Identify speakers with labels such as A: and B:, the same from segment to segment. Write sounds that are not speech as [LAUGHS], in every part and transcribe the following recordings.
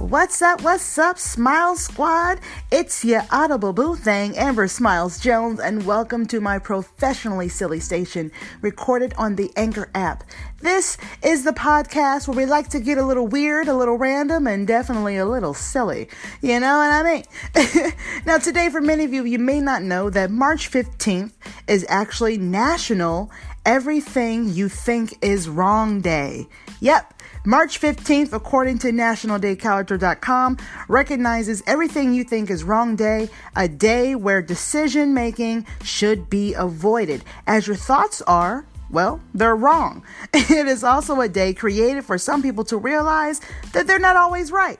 A: What's up? What's up, Smile Squad? It's your audible boo thing, Amber Smiles Jones, and welcome to my professionally silly station recorded on the Anchor app. This is the podcast where we like to get a little weird, a little random, and definitely a little silly. You know what I mean? [LAUGHS] now, today, for many of you, you may not know that March 15th is actually National Everything You Think Is Wrong Day. Yep. March 15th, according to nationaldaycalendar.com, recognizes everything you think is wrong day, a day where decision making should be avoided. As your thoughts are, well, they're wrong. [LAUGHS] It is also a day created for some people to realize that they're not always right.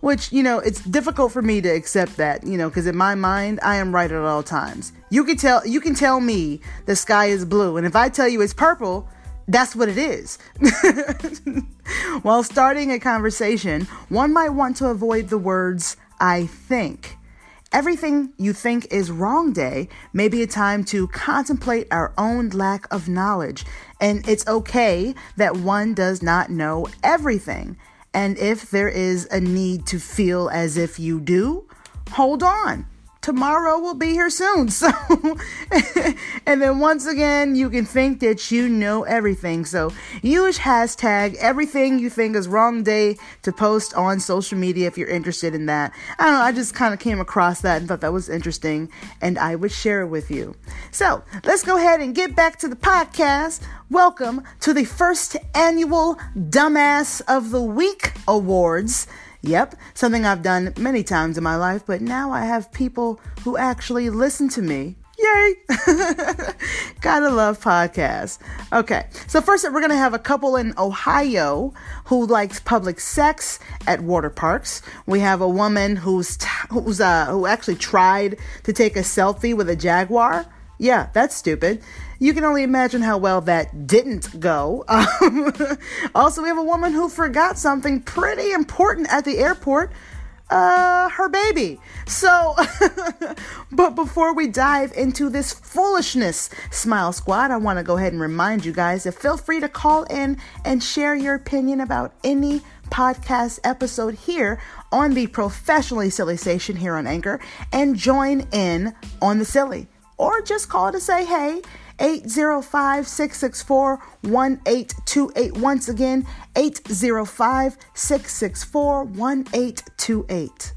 A: Which, you know, it's difficult for me to accept that, you know, because in my mind, I am right at all times. You can tell you can tell me the sky is blue, and if I tell you it's purple, that's what it is. [LAUGHS] While starting a conversation, one might want to avoid the words, I think. Everything you think is wrong day may be a time to contemplate our own lack of knowledge. And it's okay that one does not know everything. And if there is a need to feel as if you do, hold on tomorrow will be here soon. [LAUGHS] So, and then once again, you can think that you know everything. So, use hashtag everything you think is wrong day to post on social media if you're interested in that. I don't know, I just kind of came across that and thought that was interesting, and I would share it with you. So, let's go ahead and get back to the podcast. Welcome to the first annual Dumbass of the Week Awards. Yep, something I've done many times in my life, but now I have people who actually listen to me. Yay! [LAUGHS] Gotta love podcasts. Okay, so first we're gonna have a couple in Ohio who likes public sex at water parks. We have a woman who's t- who's uh who actually tried to take a selfie with a jaguar. Yeah, that's stupid. You can only imagine how well that didn't go. Um, [LAUGHS] also, we have a woman who forgot something pretty important at the airport uh, her baby. So, [LAUGHS] but before we dive into this foolishness, Smile Squad, I want to go ahead and remind you guys that feel free to call in and share your opinion about any podcast episode here on the Professionally Silly Station here on Anchor and join in on the silly. Or just call to say hey 805 664 1828. Once again, 805 664 1828.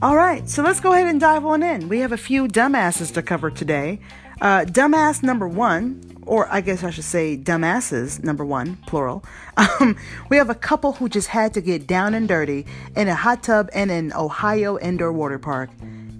A: All right, so let's go ahead and dive on in. We have a few dumbasses to cover today. Uh, dumbass number one or I guess I should say dumbasses, number one, plural. [LAUGHS] Um, we have a couple who just had to get down and dirty in a hot tub in an Ohio indoor water park.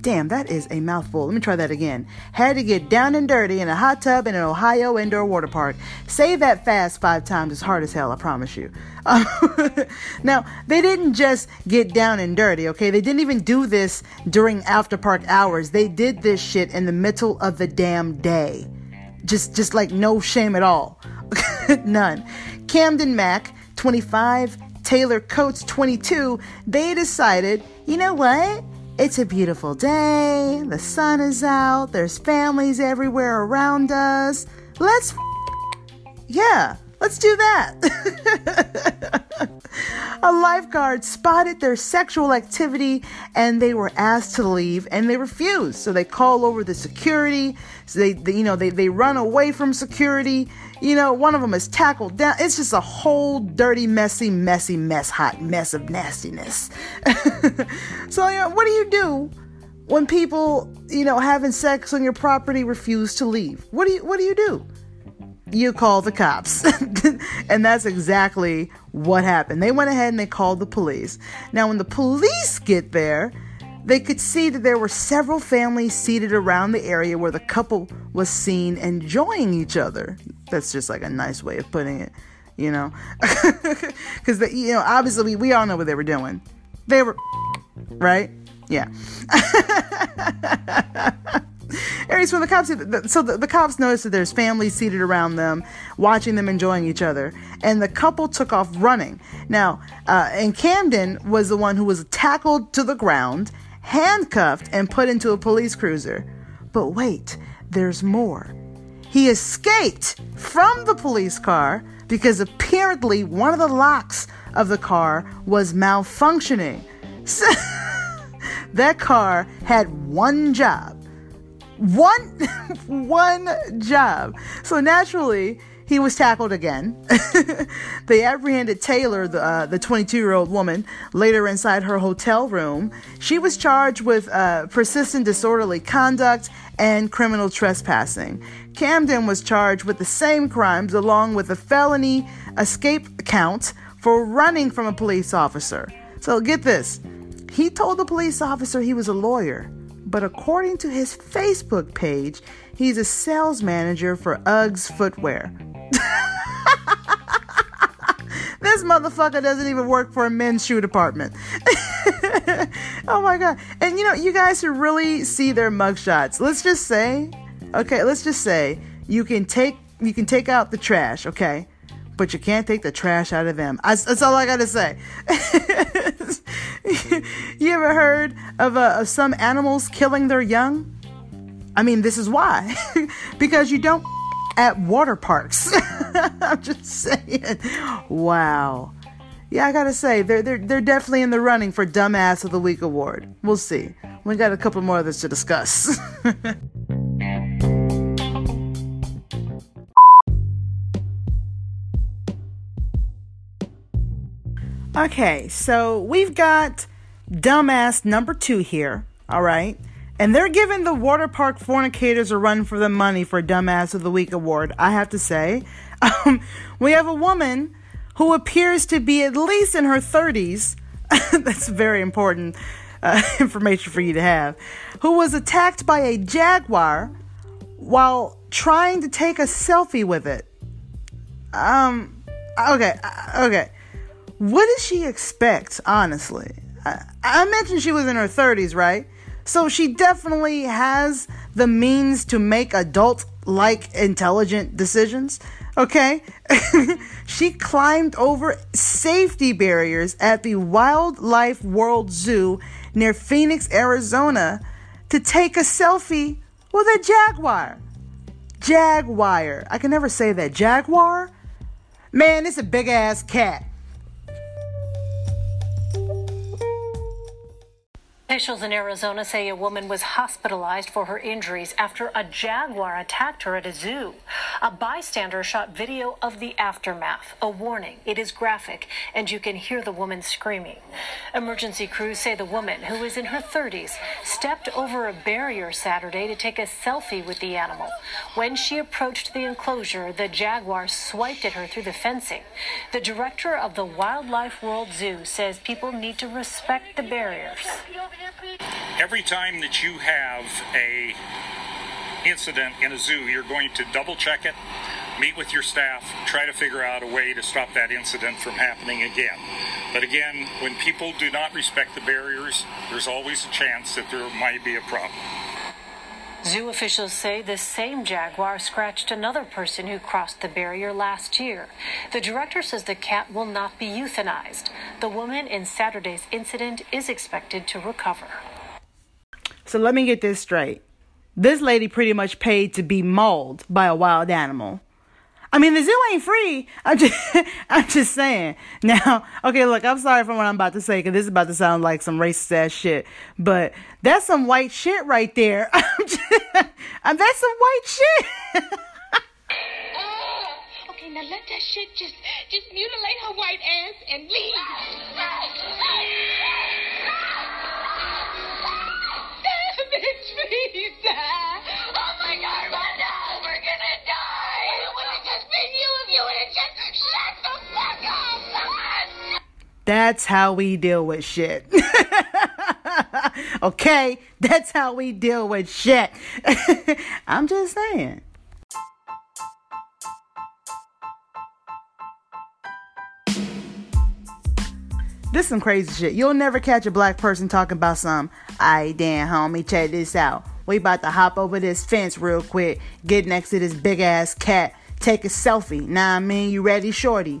A: Damn, that is a mouthful. Let me try that again. Had to get down and dirty in a hot tub in an Ohio indoor water park. Say that fast five times. It's hard as hell, I promise you. Um, [LAUGHS] now, they didn't just get down and dirty, okay? They didn't even do this during after park hours. They did this shit in the middle of the damn day. Just just like no shame at all. [LAUGHS] None. Camden Mack, 25, Taylor Coates, 22, they decided, you know what? It's a beautiful day. The sun is out. There's families everywhere around us. Let's, yeah, let's do that. [LAUGHS] a lifeguard spotted their sexual activity and they were asked to leave and they refused. So they call over the security. So they, they, you know, they, they run away from security. You know, one of them is tackled down. It's just a whole dirty, messy, messy, mess, hot mess of nastiness. [LAUGHS] so, you know, what do you do when people, you know, having sex on your property refuse to leave? What do you, what do you do? you call the cops. [LAUGHS] and that's exactly what happened. They went ahead and they called the police. Now, when the police get there, they could see that there were several families seated around the area where the couple was seen enjoying each other. That's just like a nice way of putting it, you know? [LAUGHS] Because, you know, obviously we, we all know what they were doing. They were, right? Yeah. [LAUGHS] Aries, when the cops, so the, the cops noticed that there's families seated around them, watching them enjoying each other, and the couple took off running. Now, uh, and Camden was the one who was tackled to the ground, handcuffed, and put into a police cruiser. But wait, there's more. He escaped from the police car because apparently one of the locks of the car was malfunctioning. So [LAUGHS] that car had one job. One [LAUGHS] one job. So naturally, he was tackled again. [LAUGHS] they apprehended Taylor, the, 22 uh, year old woman, later inside her hotel room. She was charged with uh, persistent disorderly conduct and criminal trespassing. Camden was charged with the same crimes along with a felony escape count for running from a police officer. So get this he told the police officer he was a lawyer, but according to his Facebook page, he's a sales manager for Uggs footwear. [LAUGHS] this motherfucker doesn't even work for a men's shoe department. [LAUGHS] oh my god. And you know, you guys should really see their mugshots. Let's just say, okay, let's just say you can take you can take out the trash, okay? But you can't take the trash out of them. I, that's all I gotta say. [LAUGHS] you ever heard of, uh, of some animals killing their young? I mean, this is why. because you don't at water parks. [LAUGHS] I'm just saying. Wow. Yeah, I gotta say, they're, they're, they're definitely in the running for Dumbass of the Week award. We'll see. We got a couple more of this to discuss. [LAUGHS] okay, so we've got Dumbass number two here, all right? And they're giving the water park fornicators a run for the money for Dumbass of the Week award, I have to say. [LAUGHS] Um, we have a woman who appears to be at least in her 30s. [LAUGHS] That's very important uh, [LAUGHS] information for you to have. Who was attacked by a jaguar while trying to take a selfie with it. Um, okay, uh, okay. What did she expect, honestly? I, I mentioned she was in her 30s, right? So she definitely has the means to make adult like intelligent decisions. Okay? [LAUGHS] she climbed over safety barriers at the Wildlife World Zoo near Phoenix, Arizona to take a selfie with a jaguar. Jaguar. I can never say that. Jaguar? Man, it's a big ass cat.
B: Officials in Arizona say a woman was hospitalized for her injuries after a jaguar attacked her at a zoo. A bystander shot video of the aftermath. A warning it is graphic, and you can hear the woman screaming. Emergency crews say the woman, who is in her 30s, stepped over a barrier Saturday to take a selfie with the animal. When she approached the enclosure, the jaguar swiped at her through the fencing. The director of the Wildlife World Zoo says people need to respect the barriers.
C: Every time that you have a incident in a zoo, you're going to double check it, meet with your staff, try to figure out a way to stop that incident from happening again. But again, when people do not respect the barriers, there's always a chance that there might be a problem.
B: Zoo officials say the same jaguar scratched another person who crossed the barrier last year. The director says the cat will not be euthanized. The woman in Saturday's incident is expected to recover.
A: So let me get this straight. This lady pretty much paid to be mauled by a wild animal. I mean, the zoo ain't free. I'm just, [LAUGHS] I'm just saying. Now, okay, look, I'm sorry for what I'm about to say because this is about to sound like some racist ass shit, but that's some white shit right there. [LAUGHS] I'm just, [LAUGHS] that's some white shit.
D: okay, now let that shit just, just mutilate her white ass and leave. Bitch, please. Oh
A: That's how we deal with shit. [LAUGHS] okay? That's how we deal with shit. [LAUGHS] I'm just saying. This some crazy shit. You'll never catch a black person talking about some, I damn homie, check this out. We about to hop over this fence real quick, get next to this big ass cat, take a selfie. Nah, I mean, you ready, shorty?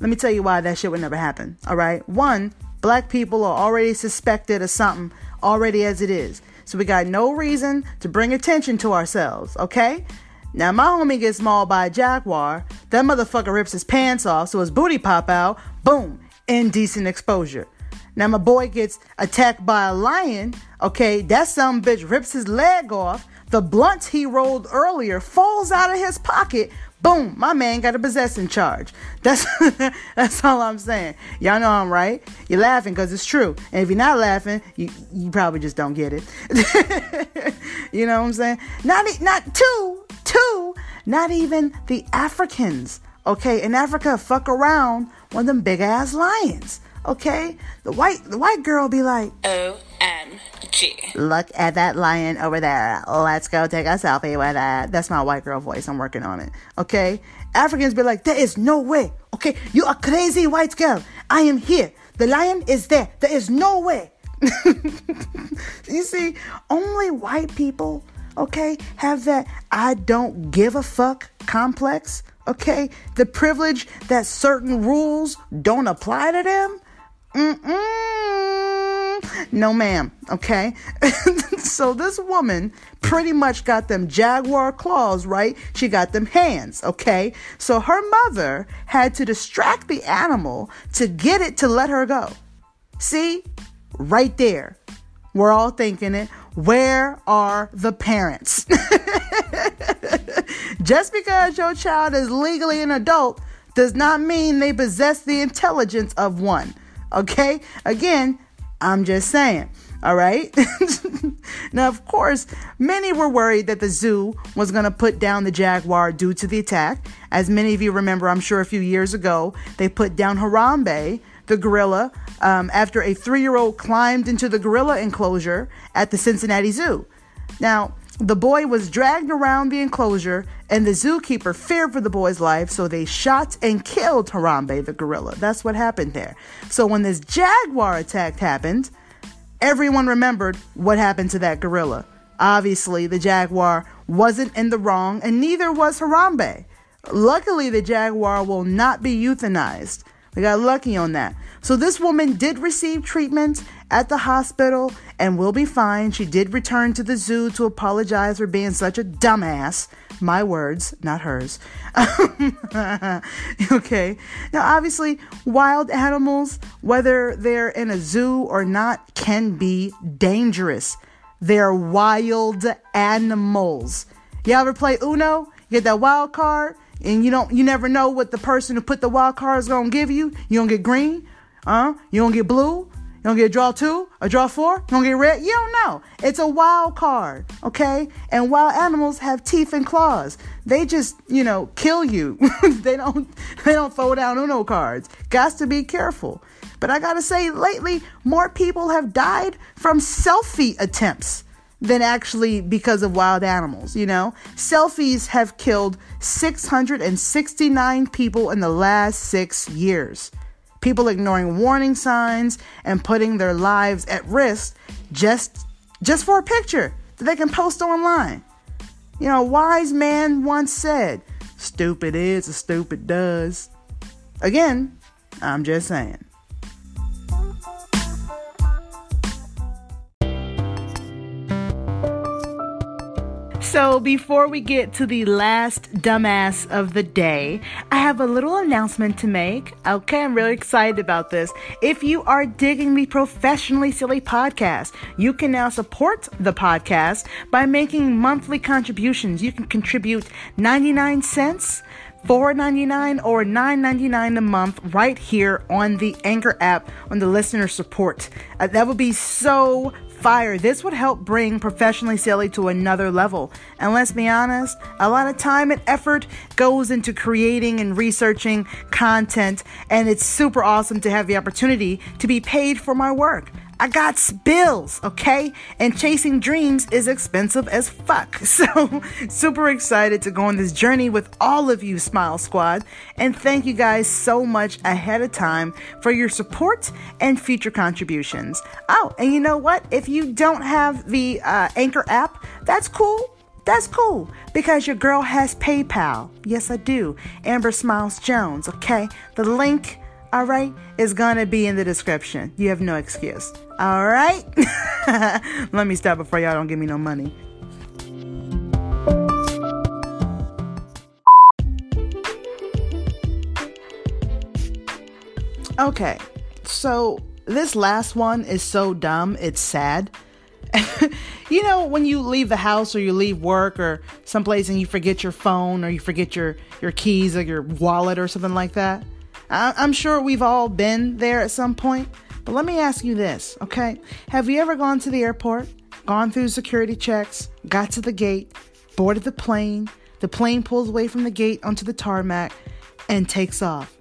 A: Let me tell you why that shit would never happen. All right. One, black people are already suspected of something already as it is. So we got no reason to bring attention to ourselves, okay? Now my homie gets mauled by a jaguar. That motherfucker rips his pants off so his booty pop out. Boom, indecent exposure. Now my boy gets attacked by a lion. Okay, that some bitch rips his leg off. The blunt he rolled earlier falls out of his pocket. Boom, my man got a possession charge. That's [LAUGHS] that's all I'm saying. Y'all know I'm right. You're laughing because it's true. And if you're not laughing, you you probably just don't get it. [LAUGHS] you know what I'm saying? Not not two, two, not even the Africans. Okay, in Africa, fuck around one of them big ass lions. Okay, the white the white girl be like,
E: OMG.
A: Look at that lion over there. Let's go take a selfie with that. That's my white girl voice. I'm working on it. Okay, Africans be like, there is no way. Okay, you a crazy white girl. I am here. The lion is there. There is no way. [LAUGHS] you see, only white people, okay, have that I don't give a fuck complex. Okay, the privilege that certain rules don't apply to them. Mm-mm. No, ma'am. Okay. [LAUGHS] so this woman pretty much got them jaguar claws, right? She got them hands. Okay. So her mother had to distract the animal to get it to let her go. See? Right there. We're all thinking it. Where are the parents? [LAUGHS] Just because your child is legally an adult does not mean they possess the intelligence of one. Okay? Again, I'm just saying. All right. [LAUGHS] now, of course, many were worried that the zoo was going to put down the jaguar due to the attack. As many of you remember, I'm sure a few years ago, they put down Harambe, the gorilla, um, after a three year old climbed into the gorilla enclosure at the Cincinnati Zoo. Now, the boy was dragged around the enclosure, and the zookeeper feared for the boy's life, so they shot and killed Harambe, the gorilla. That's what happened there. So when this jaguar attack happened, everyone remembered what happened to that gorilla. Obviously, the jaguar wasn't in the wrong, and neither was Harambe. Luckily, the jaguar will not be euthanized. We got lucky on that. So this woman did receive treatment at the hospital and will be fine. She did return to the zoo to apologize for being such a dumbass. My words, not hers. [LAUGHS] okay. Now, obviously, wild animals, whether they're in a zoo or not, can be dangerous. They're wild animals. You all ever play Uno? You get that wild card? And you don't you never know what the person who put the wild card is gonna give you. You don't get green, huh? You don't get blue. You don't get draw two, a draw four. You don't get red. You don't know. It's a wild card, okay? And wild animals have teeth and claws. They just, you know, kill you. [LAUGHS] they don't. They don't throw down Uno cards. Got to be careful. But I gotta say, lately, more people have died from selfie attempts than actually because of wild animals, you know? Selfies have killed 669 people in the last six years. People ignoring warning signs and putting their lives at risk just just for a picture that they can post online. You know, a wise man once said, stupid is as stupid does. Again, I'm just saying. So, before we get to the last dumbass of the day, I have a little announcement to make. Okay, I'm really excited about this. If you are digging the Professionally Silly podcast, you can now support the podcast by making monthly contributions. You can contribute 99 cents. $4.99 or $9.99 a month right here on the Anchor app on the listener support. Uh, that would be so fire. This would help bring Professionally Silly to another level. And let's be honest, a lot of time and effort goes into creating and researching content, and it's super awesome to have the opportunity to be paid for my work. I got bills, okay? And chasing dreams is expensive as fuck. [LAUGHS] So, super excited to go on this journey with all of you, Smile Squad. And thank you guys so much ahead of time for your support and future contributions. Oh, and you know what? If you don't have the uh, Anchor app, that's cool. That's cool because your girl has PayPal. Yes, I do. Amber Smiles Jones, okay? The link all right, is gonna be in the description. You have no excuse. All right? [LAUGHS] Let me stop before y'all don't give me no money. Okay, so this last one is so dumb, it's sad. [LAUGHS] you know, when you leave the house or you leave work or someplace and you forget your phone or you forget your, your keys or your wallet or something like that? I'm sure we've all been there at some point. But let me ask you this, okay? Have you ever gone to the airport, gone through security checks, got to the gate, boarded the plane, the plane pulls away from the gate onto the tarmac, and takes off?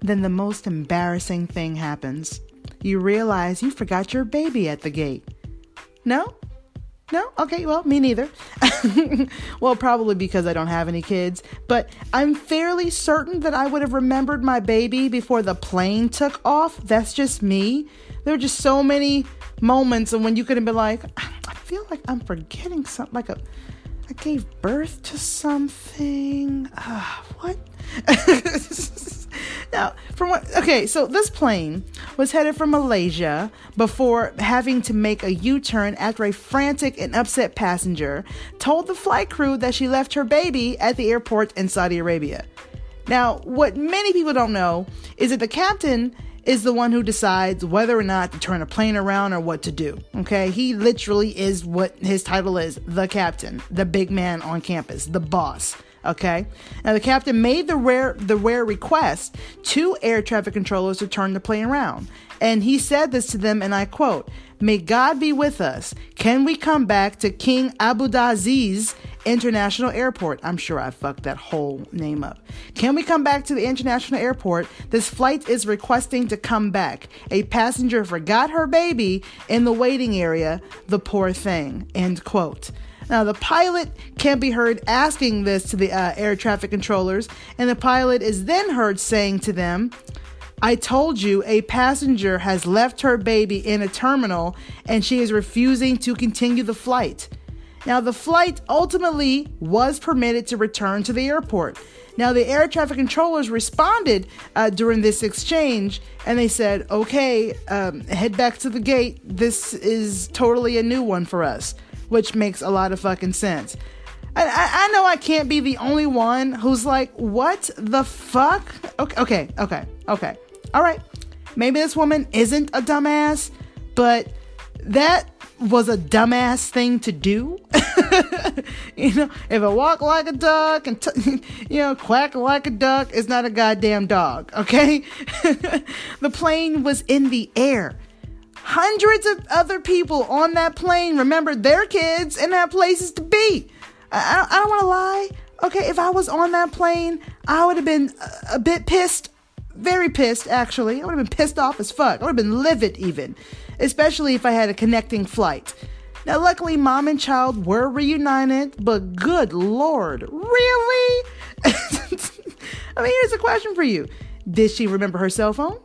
A: Then the most embarrassing thing happens. You realize you forgot your baby at the gate. No? No? Okay, well, me neither. [LAUGHS] well, probably because I don't have any kids, but I'm fairly certain that I would have remembered my baby before the plane took off. That's just me. There are just so many moments and when you could have been like, I feel like I'm forgetting something, like a, I gave birth to something. Uh, what? [LAUGHS] now, from what? Okay, so this plane was headed for Malaysia before having to make a U-turn after a frantic and upset passenger told the flight crew that she left her baby at the airport in Saudi Arabia. Now, what many people don't know is that the captain is the one who decides whether or not to turn a plane around or what to do. Okay, he literally is what his title is the captain, the big man on campus, the boss. Okay. Now the captain made the rare the rare request to air traffic controllers to turn the plane around. And he said this to them, and I quote, May God be with us. Can we come back to King Abdulaziz International Airport? I'm sure I fucked that whole name up. Can we come back to the international airport? This flight is requesting to come back. A passenger forgot her baby in the waiting area. The poor thing. End quote. Now, the pilot can be heard asking this to the uh, air traffic controllers, and the pilot is then heard saying to them, I told you a passenger has left her baby in a terminal and she is refusing to continue the flight. Now, the flight ultimately was permitted to return to the airport. Now, the air traffic controllers responded uh, during this exchange and they said, okay, um, head back to the gate. This is totally a new one for us which makes a lot of fucking sense. I, I, I, know I can't be the only one who's like, what the fuck? Okay, okay, okay, okay. All right. Maybe this woman isn't a dumbass, but that was a dumbass thing to do. [LAUGHS] you know, if I walk like a duck and, t- [LAUGHS] you know, quack like a duck, it's not a goddamn dog, okay? [LAUGHS] the plane was in the air. Hundreds of other people on that plane remember their kids and had places to be. I, I don't want to lie. Okay, if I was on that plane, I would have been a, a bit pissed. Very pissed, actually. I would have been pissed off as fuck. I would have been livid, even. Especially if I had a connecting flight. Now, luckily, mom and child were reunited, but good lord, really? [LAUGHS] I mean, here's a question for you Did she remember her cell phone?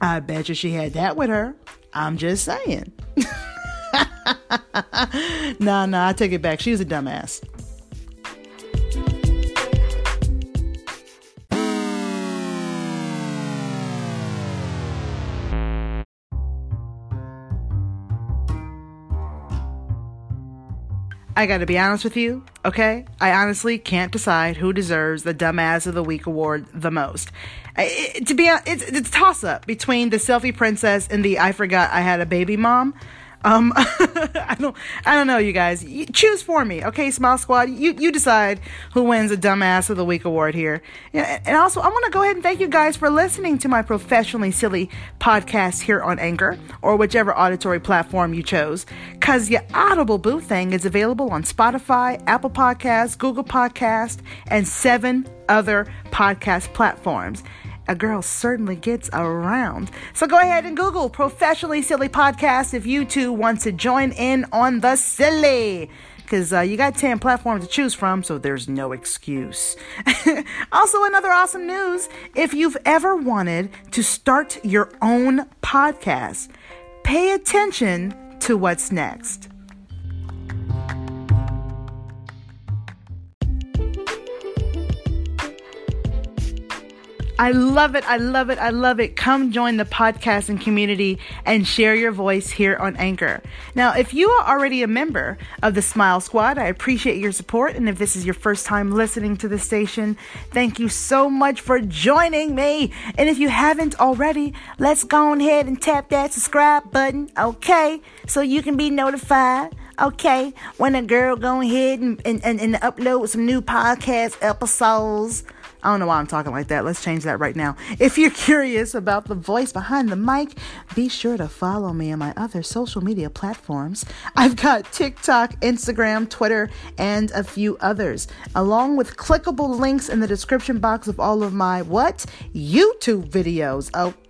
A: I bet you she had that with her. I'm just saying. [LAUGHS] nah, nah, I take it back. She was a dumbass. I gotta be honest with you, okay? I honestly can't decide who deserves the Dumbass of the Week award the most. It, to be honest, it's, it's a toss up between the selfie princess and the I forgot I had a baby mom. Um, [LAUGHS] [LAUGHS] I don't, I don't know, you guys. You choose for me, okay, Smile Squad. You you decide who wins a Dumbass of the Week award here. And also, I want to go ahead and thank you guys for listening to my professionally silly podcast here on Anchor or whichever auditory platform you chose. Cause your Audible Boo thing is available on Spotify, Apple Podcasts, Google Podcast, and seven other podcast platforms a girl certainly gets around. So go ahead and Google Professionally Silly Podcast if you too want to join in on the silly. Because uh, you got 10 platforms to choose from, so there's no excuse. [LAUGHS] also, another awesome news if you've ever wanted to start your own podcast, pay attention to what's next. I love it. I love it. I love it. Come join the podcasting community and share your voice here on Anchor. Now, if you are already a member of the Smile Squad, I appreciate your support. And if this is your first time listening to the station, thank you so much for joining me. And if you haven't already, let's go ahead and tap that subscribe button, okay? So you can be notified okay, when a girl go ahead and, and, and, and, upload some new podcast episodes. I don't know why I'm talking like that. Let's change that right now. If you're curious about the voice behind the mic, be sure to follow me on my other social media platforms. I've got TikTok, Instagram, Twitter, and a few others, along with clickable links in the description box of all of my what? YouTube videos. Okay.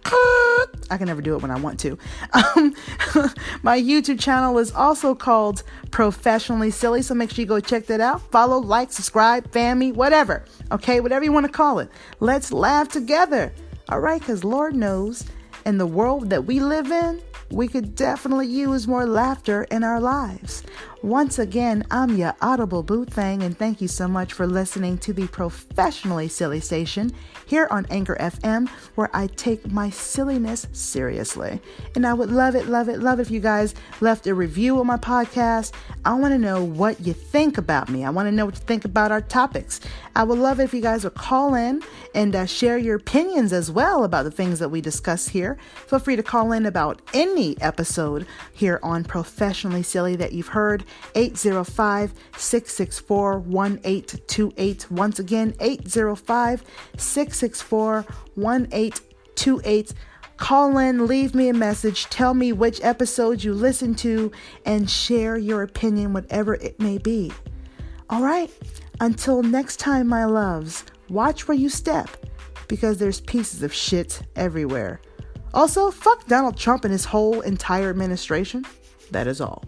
A: I can never do it when I want to. Um, [LAUGHS] my YouTube channel is also called Professionally Silly, so make sure you go check that out. Follow, like, subscribe, family, whatever. Okay, whatever you want to call it. Let's laugh together. All right, because Lord knows in the world that we live in, we could definitely use more laughter in our lives. Once again, I'm your Audible Boo Thing, and thank you so much for listening to the Professionally Silly Station here on Anchor FM, where I take my silliness seriously. And I would love it, love it, love it if you guys left a review on my podcast. I want to know what you think about me. I want to know what you think about our topics. I would love it if you guys would call in and uh, share your opinions as well about the things that we discuss here. Feel free to call in about any episode here on Professionally Silly that you've heard. 805 664 1828. Once again, 805 664 1828. Call in, leave me a message, tell me which episode you listened to, and share your opinion, whatever it may be. All right, until next time, my loves, watch where you step because there's pieces of shit everywhere. Also, fuck Donald Trump and his whole entire administration. That is all.